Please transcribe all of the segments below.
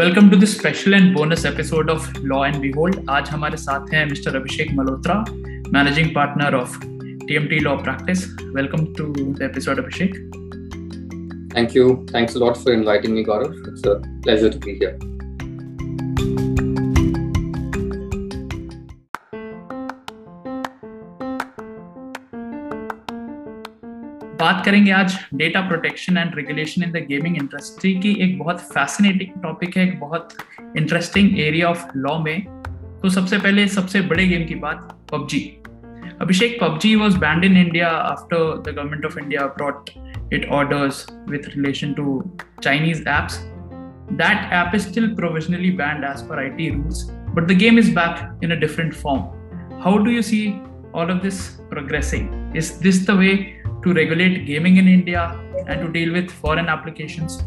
Welcome to this special and bonus episode of law and behold आज हमारे साथ हैं mister Abhishek Malhotra managing partner of TMT law practice welcome to the episode Abhishek thank you thanks a lot for inviting me Gaurav it's a pleasure to be here. बात करेंगे आज data protection and regulation in the gaming industry की एक बहुत fascinating topic है, एक बहुत interesting area of law में। तो सबसे पहले, सबसे बड़े गेम की बात, PUBG. Abhishek, PUBG was banned in India after the government of India brought it orders with relation to Chinese apps that app is still provisionally banned as per IT rules but the game is back in a different form how do you see all of this progressing is this the way to regulate gaming in India and to deal with foreign applications?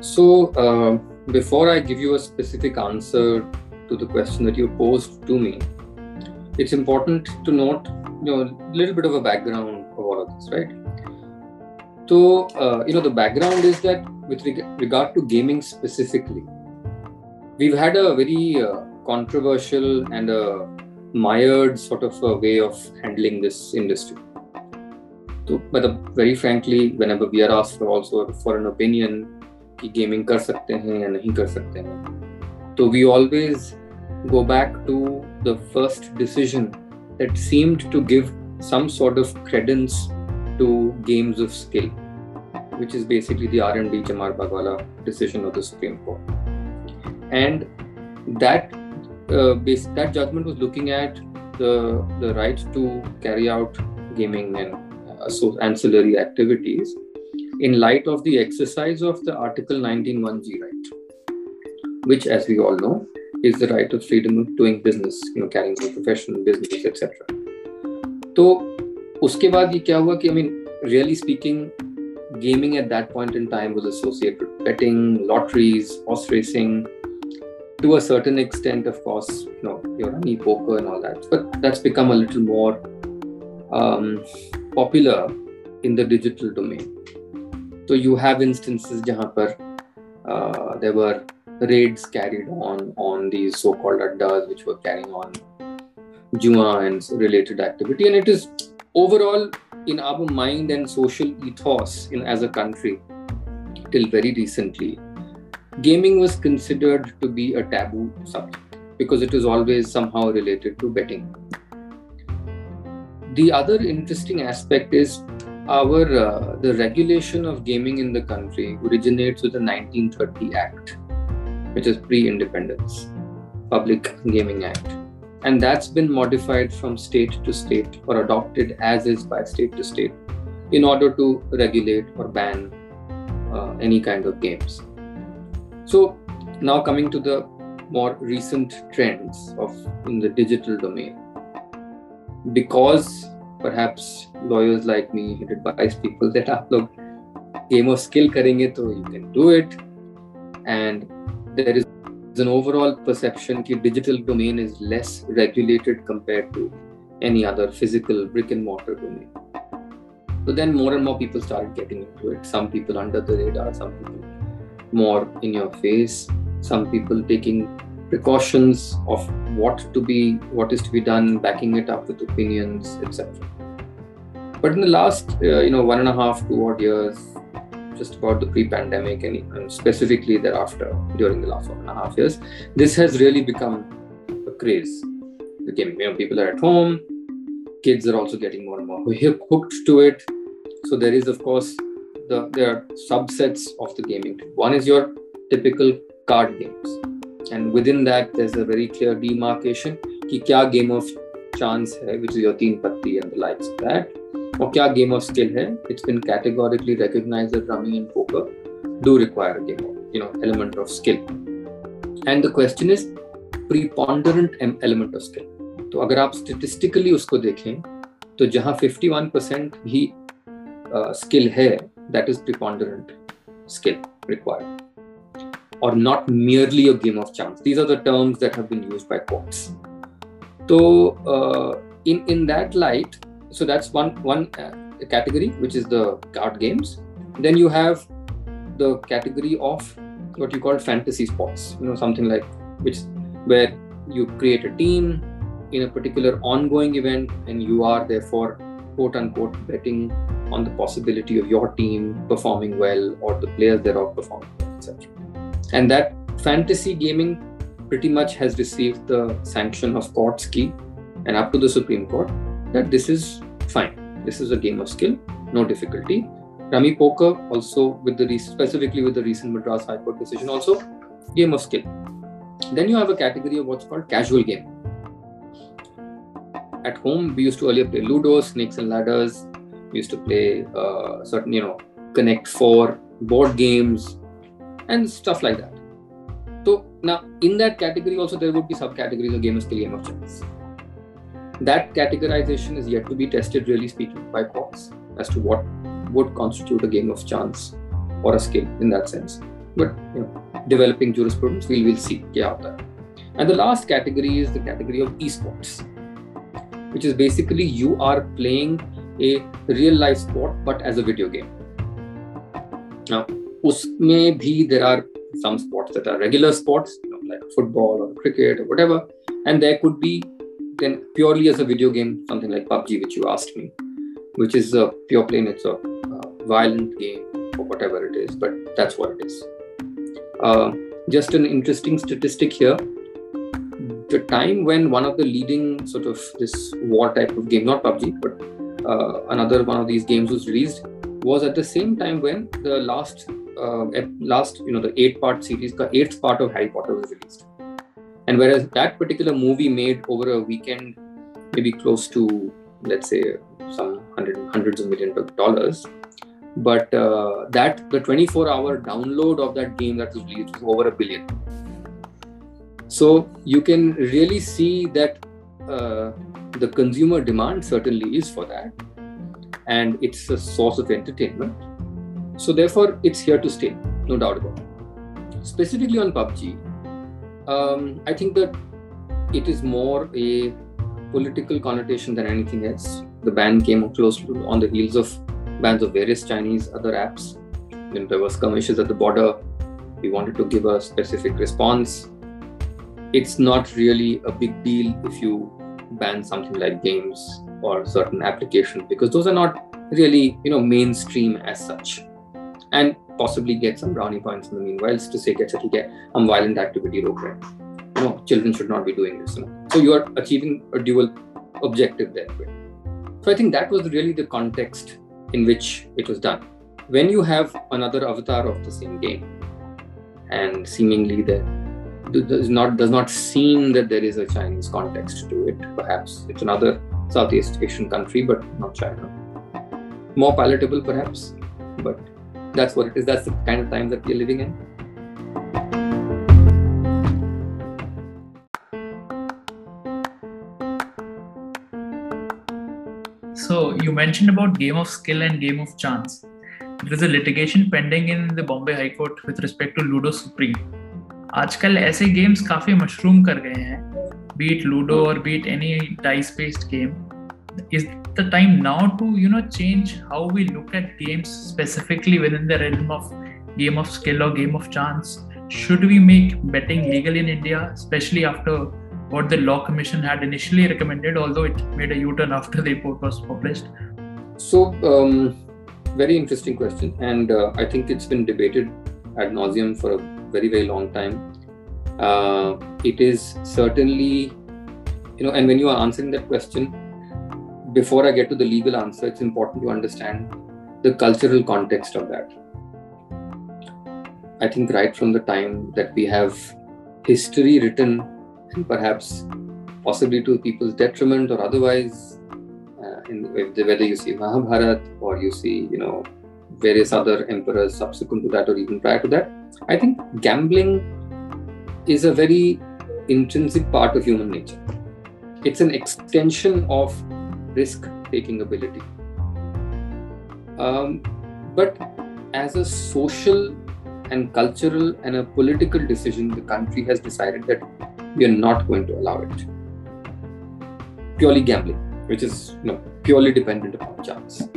So, uh, before I give you a specific answer to the question that you posed to me, it's important to note, you know, a little bit of a background of all of this, right? So, uh, you know, the background is that with reg- regard to gaming specifically, we've had a very uh, controversial and a mired sort of a way of handling this industry. But very frankly, whenever we are asked are ask for also for an opinion कि gaming कर सकते हैं या नहीं कर सकते हैं तो we always go back to the first decision some sort of credence to games of skill which is basically the R.M.D. Chamarbaugwalla decision of the Supreme Court. And that uh, that judgment was looking at the the right to carry out gaming and uh, so ancillary activities in light of the exercise of the Article 19.1g right, which, as we all know, is the right of freedom of doing business, you know, carrying on professional business, etc. तो उसके बाद ये क्या हुआ कि I mean, really speaking, gaming at that point in time was associated with betting, lotteries, horse racing, to a certain extent, of course, you know, your rummy poker and all that. But that's become a little more um, popular in the digital domain. So you have instances where uh, there were raids carried on on these so-called addas which were carrying on jua and related activity, and it is overall in our mind and social ethos in as a country till very recently gaming was considered to be a taboo subject because it is always somehow related to betting. The other interesting aspect is our uh, the regulation of gaming in the country originates with the 1930 Act, which is pre-independence, Public Gaming Act, and that's been modified from state to state or adopted as is by state to state in order to regulate or ban uh, any kind of games. So now coming to the more recent trends of in the digital domain, because perhaps lawyers like me had advised people that ah, look, game of skill karenge to you can do it, and there is an overall perception that digital domain is less regulated compared to any other physical brick and mortar domain. So then more and more people started getting into it. Some people under the radar, some people more in your face. Some people taking precautions of what to be what is to be done backing it up with opinions etc but in the last uh, you know one and a half two odd years just about the pre-pandemic and specifically thereafter during the last one and a half years this has really become a craze. The game you know people are at home kids are also getting more and more hooked to it. So there is of course the, there are subsets of the gaming tree. One is your typical card games, and within that there's a very clear demarcation. कि क्या game of chance है विच is your Teen Patti and the likes of that और क्या game of skill है it's been categorically recognise that rummy and poker do require game of you know element of skill and the question is preponderant element of skill तो अगर आप statistically उसको देखें तो जहाँ 51 परसेंट भी स्किल uh, है that is preponderant skill required. Or not merely a game of chance. These are the terms that have been used by courts so uh, in in that light so that's one one uh, category which is the card games. Then you have the category of what you call fantasy sports. You know, something like which where you create a team in a particular ongoing event and you are therefore quote unquote betting on the possibility of your team performing well or the players thereof performing well, etc. And that fantasy gaming pretty much has received the sanction of courts key and up to the Supreme Court that this is fine. This is a game of skill, no difficulty. Rummy poker also with the specifically with the recent Madras High Court decision also game of skill. Then you have a category of what's called casual game. At home, we used to earlier play Ludo, Snakes and Ladders. Used to play uh, certain, you know, Connect Four, board games, and stuff like that. So now, in that category, also there would be subcategories of game of skill, game of chance. That categorization is yet to be tested, really speaking, by courts as to what would constitute a game of chance or a skill in that sense. But you know, developing jurisprudence, we will see hota And the last category is the category of esports, which is basically you are playing a real life sport but as a video game. Now, usme bhi there are some sports that are regular sports, you know, like football or cricket or whatever, and there could be then purely as a video game, something like PUBG, which you asked me, which is a pure play, it's a uh, violent game or whatever it is, but that's what it is. Uh, just an interesting statistic here. The time when one of the leading sort of this war type of game, not PUBG, but uh, another one of these games was released, was at the same time when the last uh, last you know the eight part series, the eighth part of Harry Potter was released. And whereas that particular movie made over a weekend, maybe close to let's say some hundred, hundreds of millions of dollars, but uh, that the 24 hour download of that game that was released was over a billion so you can really see that uh, the consumer demand certainly is for that. And it's a source of entertainment. So therefore it's here to stay no doubt about it. Specifically on pubg um, i think that it is more a political connotation than anything else. The ban came close to, on the heels of bans of various Chinese other apps. When there was skirmishes at the border, we wanted to give a specific response. It's not really a big deal if you ban something like games or certain applications because those are not really, you know, mainstream as such. And possibly get some brownie points in the meanwhile to say, get get I'm violent activity roke No, children should not be doing this. You? So you are achieving a dual objective there. So I think that was really the context in which it was done. When you have another avatar of the same game, and seemingly there does not does not seem that there is a Chinese context to it. Perhaps it's another Southeast Asian country, but not China. More palatable, perhaps, but that's what it is. That's the kind of time that we're living in. So you mentioned about game of skill and game of chance. There is a litigation pending in the Bombay High Court with respect to Ludo Supreme. आजकल ऐसे games काफी mushroom कर गए हैं beat ludo और beat any dice based game is the time now to you know change how we look at games specifically within the realm of game of skill or game of chance should we make betting legal in india especially after what the Law Commission had initially recommended, although it made a U turn after the report was published? So, um, very interesting question. And uh, I think it's been debated ad nauseum for a very, very long time. Uh, it is certainly, you know, and when you are answering that question, before I get to the legal answer, it's important to understand the cultural context of that. I think right from the time that we have history written perhaps possibly to people's detriment or otherwise uh, in whether you see Mahabharat or you see you know various other emperors subsequent to that or even prior to that I think gambling is a very intrinsic part of human nature it's an extension of risk taking ability um, but as a social and cultural and a political decision the country has decided that we are not going to allow it. Purely gambling, which is you know, purely dependent upon chance.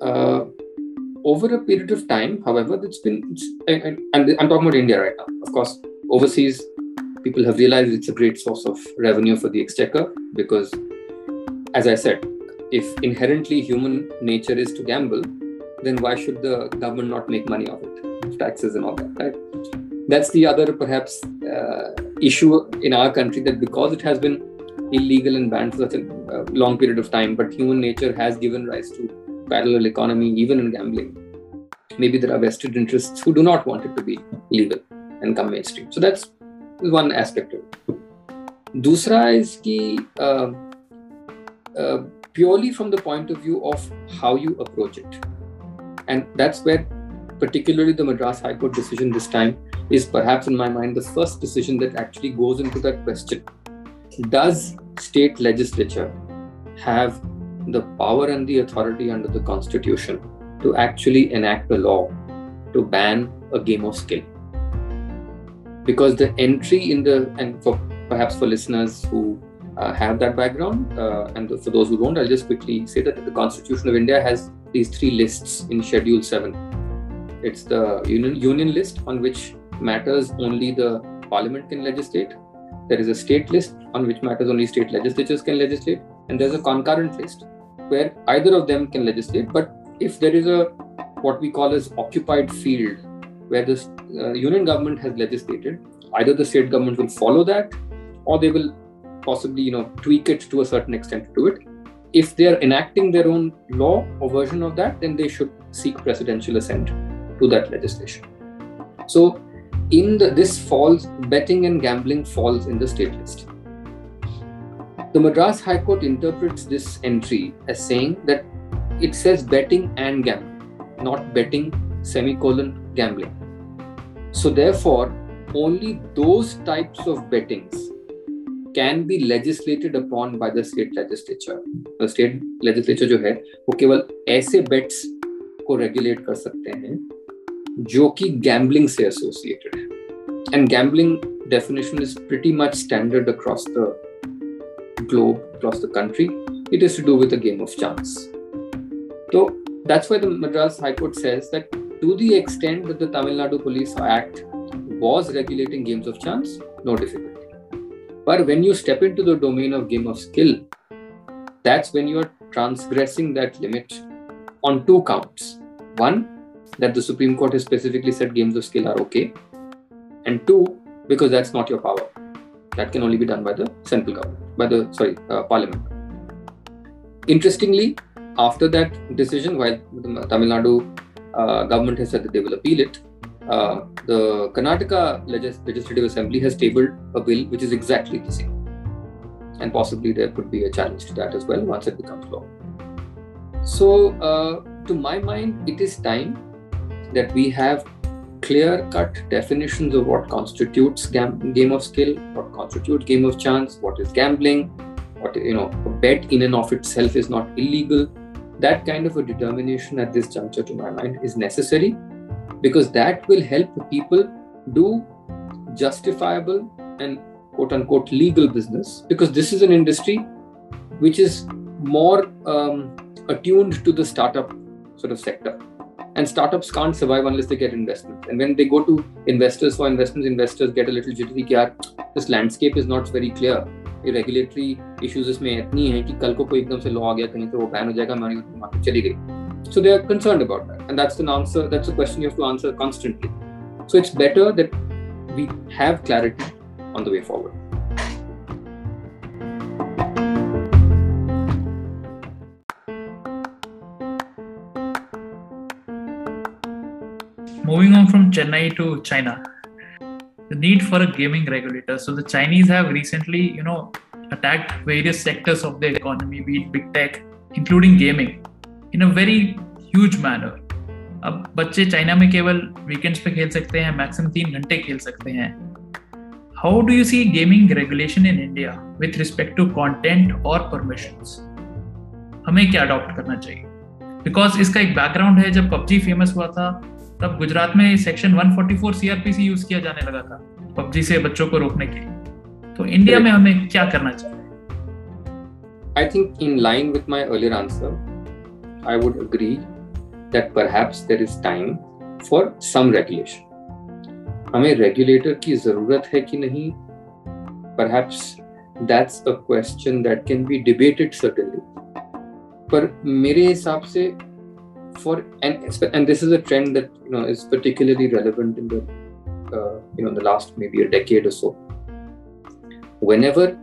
Uh, over a period of time, however, it's been, it's, and, and I'm talking about India right now. Of course, overseas, people have realized it's a great source of revenue for the exchequer because, as I said, if inherently human nature is to gamble, then why should the government not make money off it? Taxes and all that, right? That's the other perhaps uh, issue in our country that because it has been illegal and banned for such a uh, long period of time, but human nature has given rise to parallel economy, even in gambling. Maybe there are vested interests who do not want it to be legal and come mainstream. So that's one aspect of it. Dusra is ki, uh, uh, purely from the point of view of how you approach it. And that's where, particularly, the Madras High Court decision this time is perhaps, in my mind, the first decision that actually goes into that question. Does state legislature have the power and the authority under the constitution to actually enact a law to ban a game of skill. Because the entry in the and for perhaps for listeners who uh, have that background uh, and for those who don't i'll just quickly say that the constitution of india has these three lists in schedule 7 it's the union union list on which matters only the parliament can legislate. There is a state list on which matters only state legislatures can legislate and there's a concurrent list where either of them can legislate. But if there is a what we call as occupied field where the uh, union government has legislated either the state government will follow that or they will possibly you know tweak it to a certain extent to do it. If they are enacting their own law or version of that then they should seek presidential assent to that legislation. So in the, this falls betting and gambling falls in the state list the madras high court interprets this entry as saying that it says betting and gambling not betting semicolon gambling so therefore only those types of bettings can be legislated upon by the state legislature the state legislature जो है वो केवल ऐसे bets को regulate कर सकते हैं जो कि gambling से associated है and gambling definition is pretty much standard across the globe, across the country. It is to do with a game of chance. So that's why the Madras High Court says that to the extent that the Tamil Nadu Police Act was regulating games of chance, no difficulty. But when you step into the domain of game of skill, that's when you are transgressing that limit on two counts. One, that the Supreme Court has specifically said games of skill are okay and two because that's not your power that can only be done by the central government by the sorry uh, parliament. Interestingly after that decision while the tamil nadu uh, government has said that they will appeal it uh, the karnataka Legis- legislative assembly has tabled a bill which is exactly the same. And possibly there could be a challenge to that as well once it becomes law. So uh, to my mind it is time that we have clear cut definitions of what constitutes gam- game of skill, what constitutes game of chance, what is gambling, what, you know, a bet in and of itself is not illegal. That kind of a determination at this juncture, to my mind, is necessary because that will help people do justifiable and quote unquote legal business because this is an industry which is more um, attuned to the startup sort of sector and startups can't survive unless they get investment and when they go to investors for investments investors get a little jittery कि यार this landscape is not very clear ये regulatory issues इसमें इतनी हैं कि कल को कोई एकदम से लॉ आ गया कहीं से वो बैन हो जाएगा हमारी मार्केट चली गई so they are concerned about that and that's an answer that's a question you have to answer constantly so it's better that we have clarity on the way forward On from Chennai to China, the need for a gaming regulator. So the Chinese have recently, you know, attacked various sectors of their economy, be it big tech, including gaming, in a very huge manner. अब बच्चे China में केवल weekends पे खेल सकते हैं maximum तीन घंटे खेल सकते हैं how do you see gaming regulation in India with respect to content और परमिशंस हमें क्या अडॉप्ट करना चाहिए बिकॉज़ इसका एक बैकग्राउंड है जब पबजी फ़ेमस हुआ था तब गुजरात में सेक्शन 144 सीआरपीसी यूज़ किया जाने लगा था, पबजी से बच्चों को रोकने के तो इंडिया में हमें क्या करना चाहिए? I think in line with my earlier answer I would agree that perhaps there is time for some regulation हमें रेगुलेटर की ज़रूरत है कि नहीं? Perhaps that's a question that can be debated certainly पर मेरे हिसाब से for and and this is a trend that you know is particularly relevant in the uh, you know the last maybe a decade or so whenever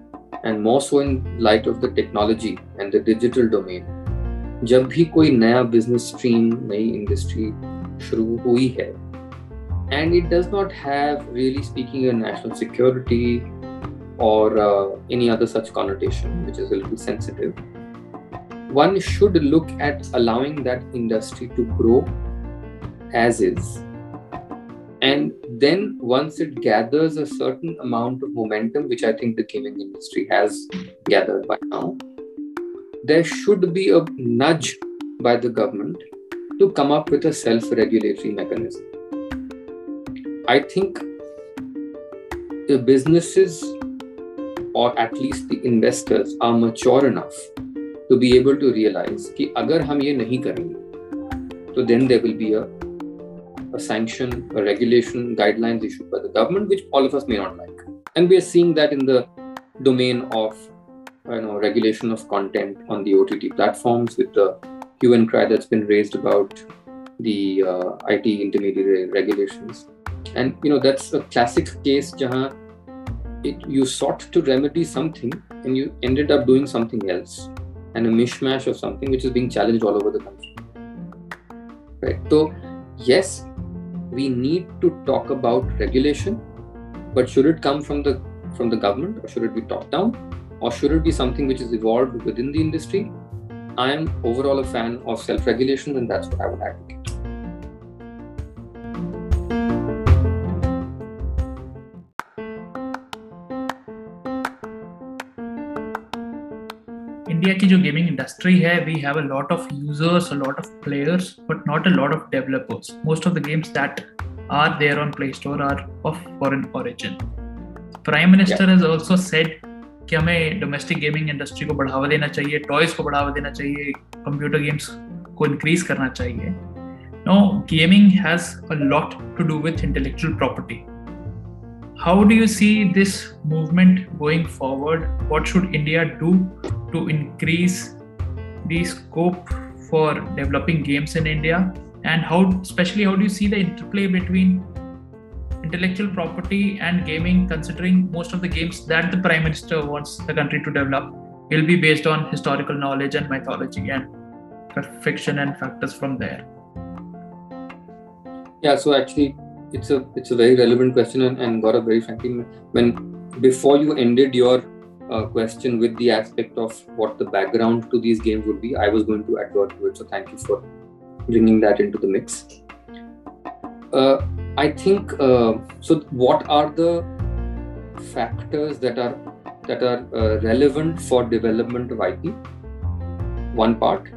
and more so in light of the technology and the digital domain जब भी कोई नया business stream नई industry शुरू हुई है and it does not have really speaking a national security or uh, any other such connotation, which is a little sensitive, one should look at allowing that industry to grow as is. And then once it gathers a certain amount of momentum, which I think the gaming industry has gathered by now, there should be a nudge by the government to come up with a self regulatory mechanism. I think the businesses, or at least the investors, are mature enough to be able to realize कि अगर हम ये नहीं करेंगे तो then there will be a a sanction, a regulation, guidelines issued by the government, which all of us may not like. And we are seeing that in the domain of you know regulation of content on the OTT platforms with the hue and cry that's been raised about the uh, IT intermediary regulations, and you know that's a classic case jahan it you sought to remedy something and you ended up doing something else, and a mishmash of something which is being challenged all over the country. Right. So yes, we need to talk about regulation, but should it come from the from the government or should it be top down? or should it be something which is evolved within the industry? I am overall a fan of self regulation, and that's what I would advocate. जो gaming industry है we have a lot of users a lot of players but not a lot of developers most of the games that are there on play store are of foreign origin. Prime minister yeah. has also said कि हमें domestic gaming industry को बढ़ावा देना चाहिए toys को बढ़ावा देना चाहिए कंप्यूटर गेम्स को इंक्रीज करना चाहिए। No gaming has a lot to do with intellectual property how do you see this movement going forward what should india do to increase the scope for developing games in india and how especially how do you see the interplay between intellectual property and gaming, considering most of the games that the Prime Minister wants the country to develop will be based on historical knowledge and mythology and fiction and factors from there. Yeah, so actually, it's a it's a very relevant question, and, and Gaurav, very frankly, when before you ended your uh, question with the aspect of what the background to these games would be, I was going to advert to it. So thank you for bringing that into the mix. Uh, I think uh, so. What are the factors that are that are uh, relevant for development of IP? One part.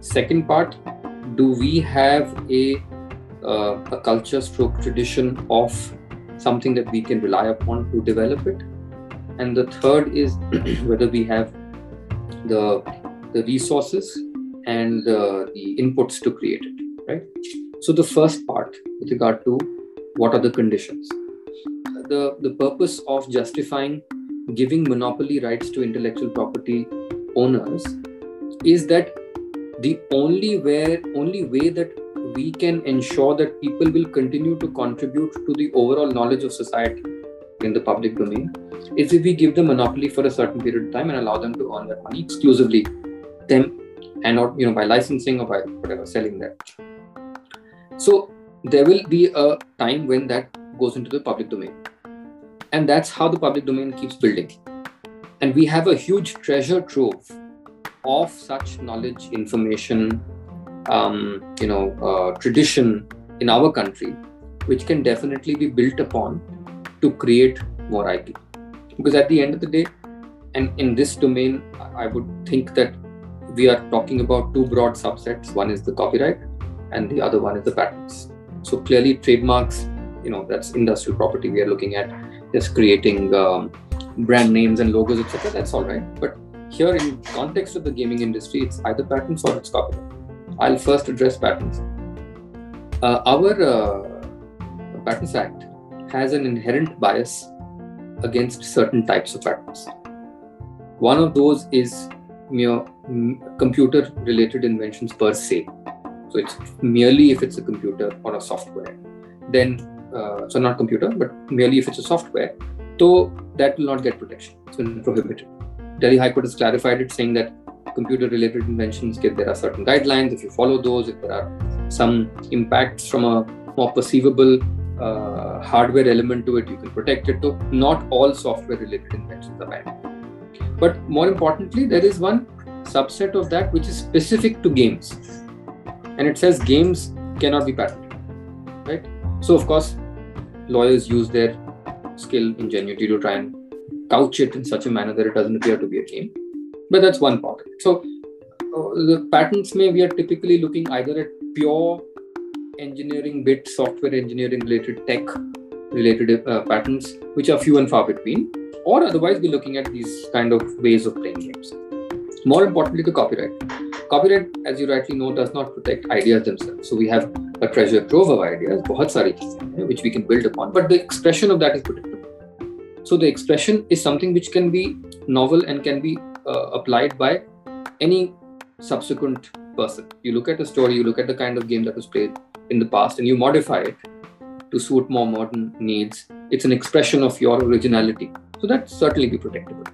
Second part, do we have a uh, a culture stroke tradition of something that we can rely upon to develop it? And the third is whether we have the the resources and uh, the inputs to create it, right? So the first part with regard to what are the conditions. The, the purpose of justifying giving monopoly rights to intellectual property owners is that the only way only way that we can ensure that people will continue to contribute to the overall knowledge of society in the public domain is if we give them monopoly for a certain period of time and allow them to earn that money exclusively them and not you know by licensing or by whatever selling that so there will be a time when that goes into the public domain. And that's how the public domain keeps building. And we have a huge treasure trove of such knowledge, information, um, you know, uh, tradition in our country, which can definitely be built upon to create more IP. Because at the end of the day, and in this domain, I would think that we are talking about two broad subsets. One is the copyright, and the other one is the patents. So clearly, trademarks, you know, that's industrial property. We are looking at just creating um, brand names and logos, etc. That's all right. But here, in context of the gaming industry, it's either patents or it's copyright. I'll first address patents. uh, our uh, Patents Act has an inherent bias against certain types of patents. One of those is mere computer related inventions per se. So it's merely if it's a computer or a software, then uh, so not computer, but merely if it's a software, so that will not get protection. It's been prohibited. Delhi High Court has clarified it, saying that computer-related inventions get there are certain guidelines. If you follow those, if there are some impacts from a more perceivable uh, hardware element to it, you can protect it. So not all software-related inventions are banned. But more importantly, there is one subset of that which is specific to games, and it says games cannot be patented. Right. So of course, lawyers use their skill, ingenuity to try and couch it in such a manner that it doesn't appear to be a game. But that's one part. So uh, the patents may we are typically looking either at pure engineering bit, software engineering related tech related uh, patents, which are few and far between, or otherwise we're looking at these kind of ways of playing games. More importantly, the copyright. Copyright, as you rightly know, does not protect ideas themselves. So we have a treasure trove of ideas, which we can build upon, but the expression of that is protected. So the expression is something which can be novel and can be Uh, applied by any subsequent person. You look at a story, you look at the kind of game that was played in the past, and you modify it to suit more modern needs. It's an expression of your originality. So that certainly be protectable.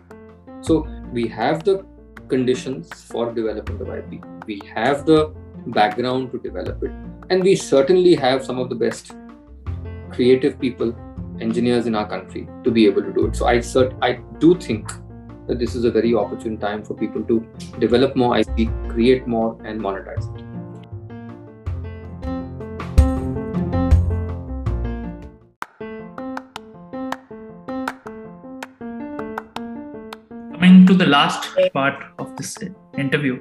So we have the conditions for development of IP. We have the background to develop it. And we certainly have some of the best creative people engineers in our country to be able to do it. So I cert- I do think that this is a very opportune time for people to develop more IP, create more, and monetize it. Coming to the last part of this interview,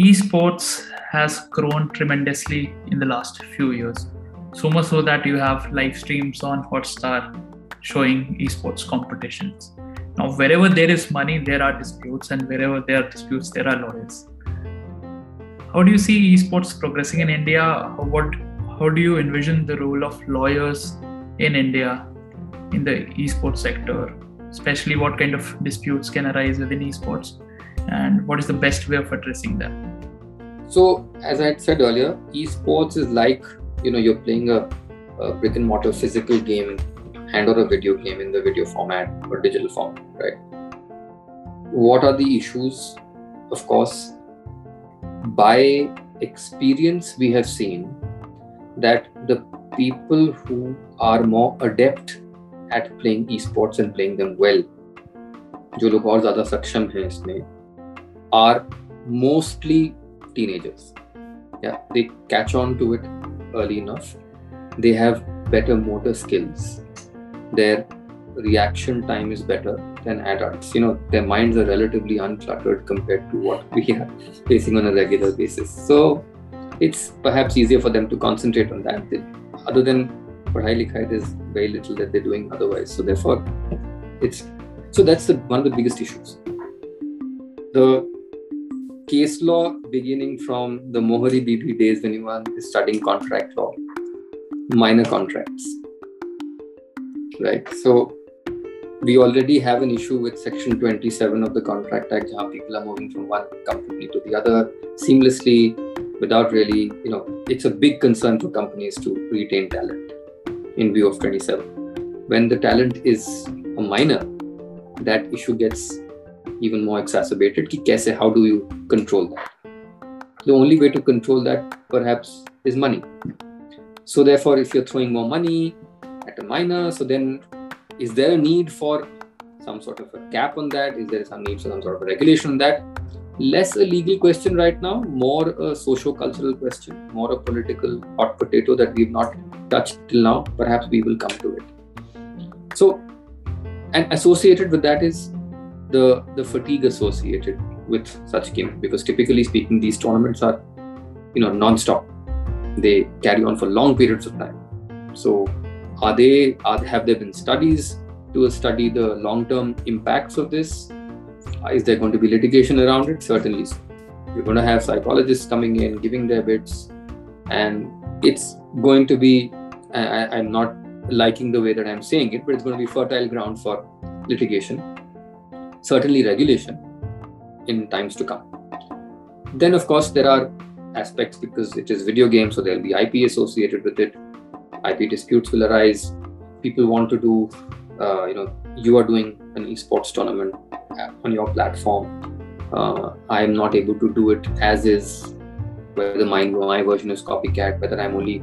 esports has grown tremendously in the last few years so much so that you have live streams on Hotstar showing esports competitions. Now, wherever there is money, there are disputes, and wherever there are disputes, there are lawyers. How do you see esports progressing in India? What, how do you envision the role of lawyers in India in the esports sector? Especially, what kind of disputes can arise within esports, and what is the best way of addressing them? So, as I said earlier, esports is like you know you're playing a, a brick and mortar physical game and or a video game in the video format or digital form right what are the issues of course by experience we have seen that the people who are more adept at playing esports and playing them well जो लोग और ज़्यादा सक्षम हैं इसमें are mostly teenagers yeah they catch on to it early enough, they have better motor skills. Their reaction time is better than adults. You know, their minds are relatively uncluttered compared to what we are facing on a regular basis. So it's perhaps easier for them to concentrate on that. Other than padhai likhai, there's very little that they're doing otherwise. So therefore, it's so that's the, one of the biggest issues. The case law beginning from the Mohori Bibee days when you were studying contract law, minor contracts. Right? So we already have an issue with section 27 of the contract act how people are moving from one company to the other seamlessly without really you know it's a big concern for companies to retain talent in view of 27 when the talent is a minor that issue gets even more exacerbated. ki how do you control that? The only way to control that perhaps is money. So therefore if you're throwing more money a minor so then is there a need for some sort of a cap on that? Is there some need for some sort of a regulation on that? Less a legal question right now more a socio-cultural question more a political hot potato that we've not touched till now. Perhaps we will come to it. So and associated with that is the the fatigue associated with such games because typically speaking these tournaments are you know non-stop. They carry on for long periods of time. So are they are, have there been studies to study the long-term impacts of this? Is there going to be litigation around it? Certainly. You're going to have psychologists coming in giving their bits and it's going to be I, i'm not liking the way that i'm saying it but it's going to be fertile ground for litigation. Certainly regulation in times to come. Then of course there are aspects because it is video game so there'll be ip associated with it ip disputes will arise people want to do uh, you know you are doing an esports tournament on your platform. Uh, i am not able to do it as is whether my, my version is copycat whether i'm only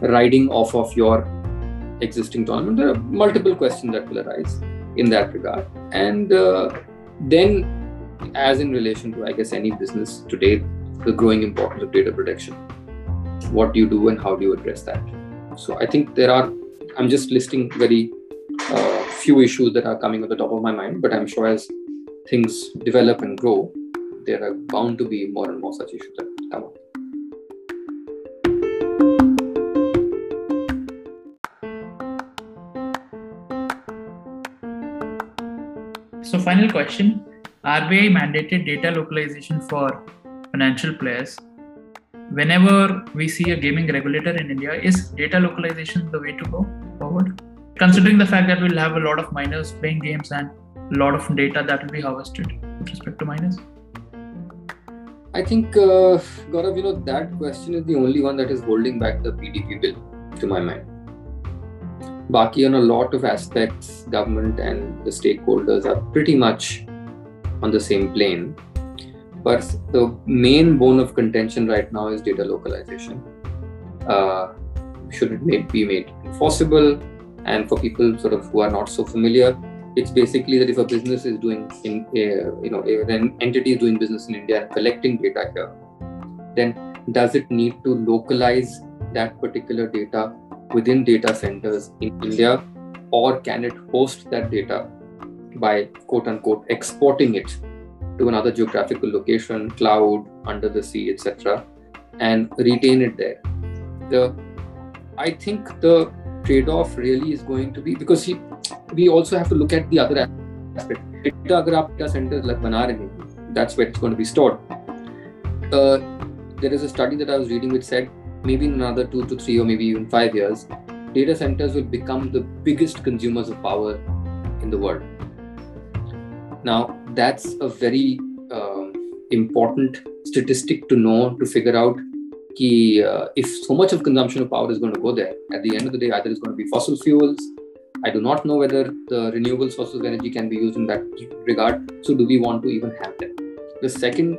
riding off of your existing tournament. There are multiple questions that will arise in that regard. And uh, then as in relation to i guess any business today the growing importance of data protection what do you do and how do you address that so i think there are i'm just listing very uh, few issues that are coming on the top of my mind but i'm sure as things develop and grow there are bound to be more and more such issues that come up So, final question RBI mandated data localization for financial players. Whenever we see a gaming regulator in India, is data localization the way to go forward? Considering the fact that we'll have a lot of minors playing games and a lot of data that will be harvested with respect to minors? I think, uh, Gaurav, you know, that question is the only one that is holding back the PDP bill, to my mind. Baki on a lot of aspects, government and the stakeholders are pretty much on the same plane. But the main bone of contention right now is data localization. Uh, should it made, be made enforceable? And for people sort of who are not so familiar, it's basically that if a business is doing in a, you know an entity is doing business in India and collecting data here, then does it need to localize that particular data within data centers in India, or can it host that data by quote unquote exporting it to another geographical location, cloud, under the sea, etc., and retain it there? The I think the trade-off really is going to be because he, we also have to look at the other aspect. Data अगर आप data centers like बना रहे हैं, that's where it's going to be stored. Uh, there is a study that I was reading which said maybe in another two to three or maybe even five years, data centers will become the biggest consumers of power in the world. now, that's a very uh, important statistic to know to figure out ki, uh, if so much of consumption of power is going to go there. At the end of the day, either it's going to be fossil fuels. I do not know whether the renewable sources of energy can be used in that regard. So, do we want to even have them? The second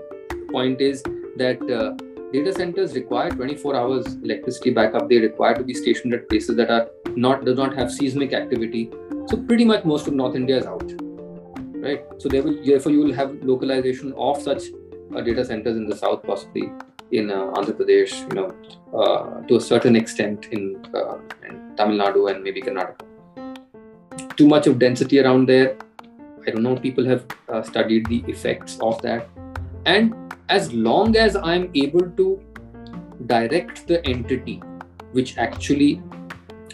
point is that uh, data centers require 24 hours electricity backup they require to be stationed at places that are not do not have seismic activity so pretty much most of north india is out right? So will therefore you will have localization of such uh, data centers in the south possibly in uh, andhra pradesh you know uh, to a certain extent in, uh, in tamil nadu and maybe karnataka. Too much of density around there. I don't know people have uh, studied the effects of that. And as long as I'm able to direct the entity which actually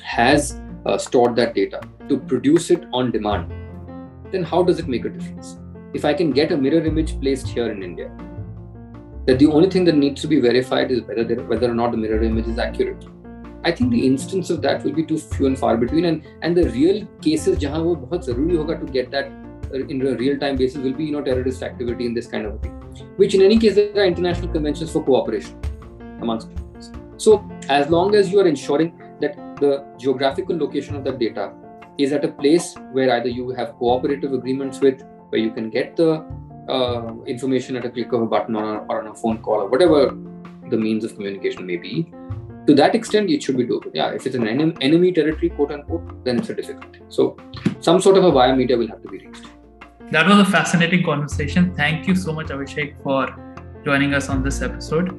has uh, stored that data to produce it on demand, then how does it make a difference? If I can get a mirror image placed here in India, that the only thing that needs to be verified is whether there, whether or not the mirror image is accurate. I think the instance of that will be too few and far between, and and the real cases जहाँ वो बहुत जरूरी होगा to get that in a real time basis will be you know terrorist activity in this kind of thing which in any case there are international conventions for cooperation amongst countries. so as long as you are ensuring that the geographical location of that data is at a place where either you have cooperative agreements with where you can get the uh, information at a click of a button or, or on a phone call or whatever the means of communication may be to that extent it should be doable yeah if it's an enemy territory quote unquote then it's a difficulty so some sort of a via media will have to be reached that was a fascinating conversation. Thank you so much, Abhishek, for joining us on this episode.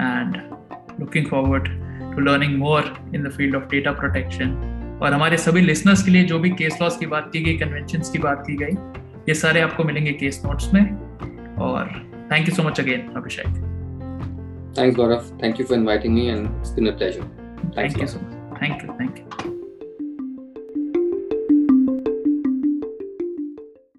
And looking forward to learning more in the field of data protection. और हमारे सभी listeners के लिए जो भी case laws की बात की गई कन्वेंशन की बात की गई ये सारे आपको मिलेंगे केस नोट्स में और thank you so much again Abhishek Thanks, Gaurav. Thank you for inviting me, and it's been a pleasure. Thanks thank you so much. Thank you. Thank you.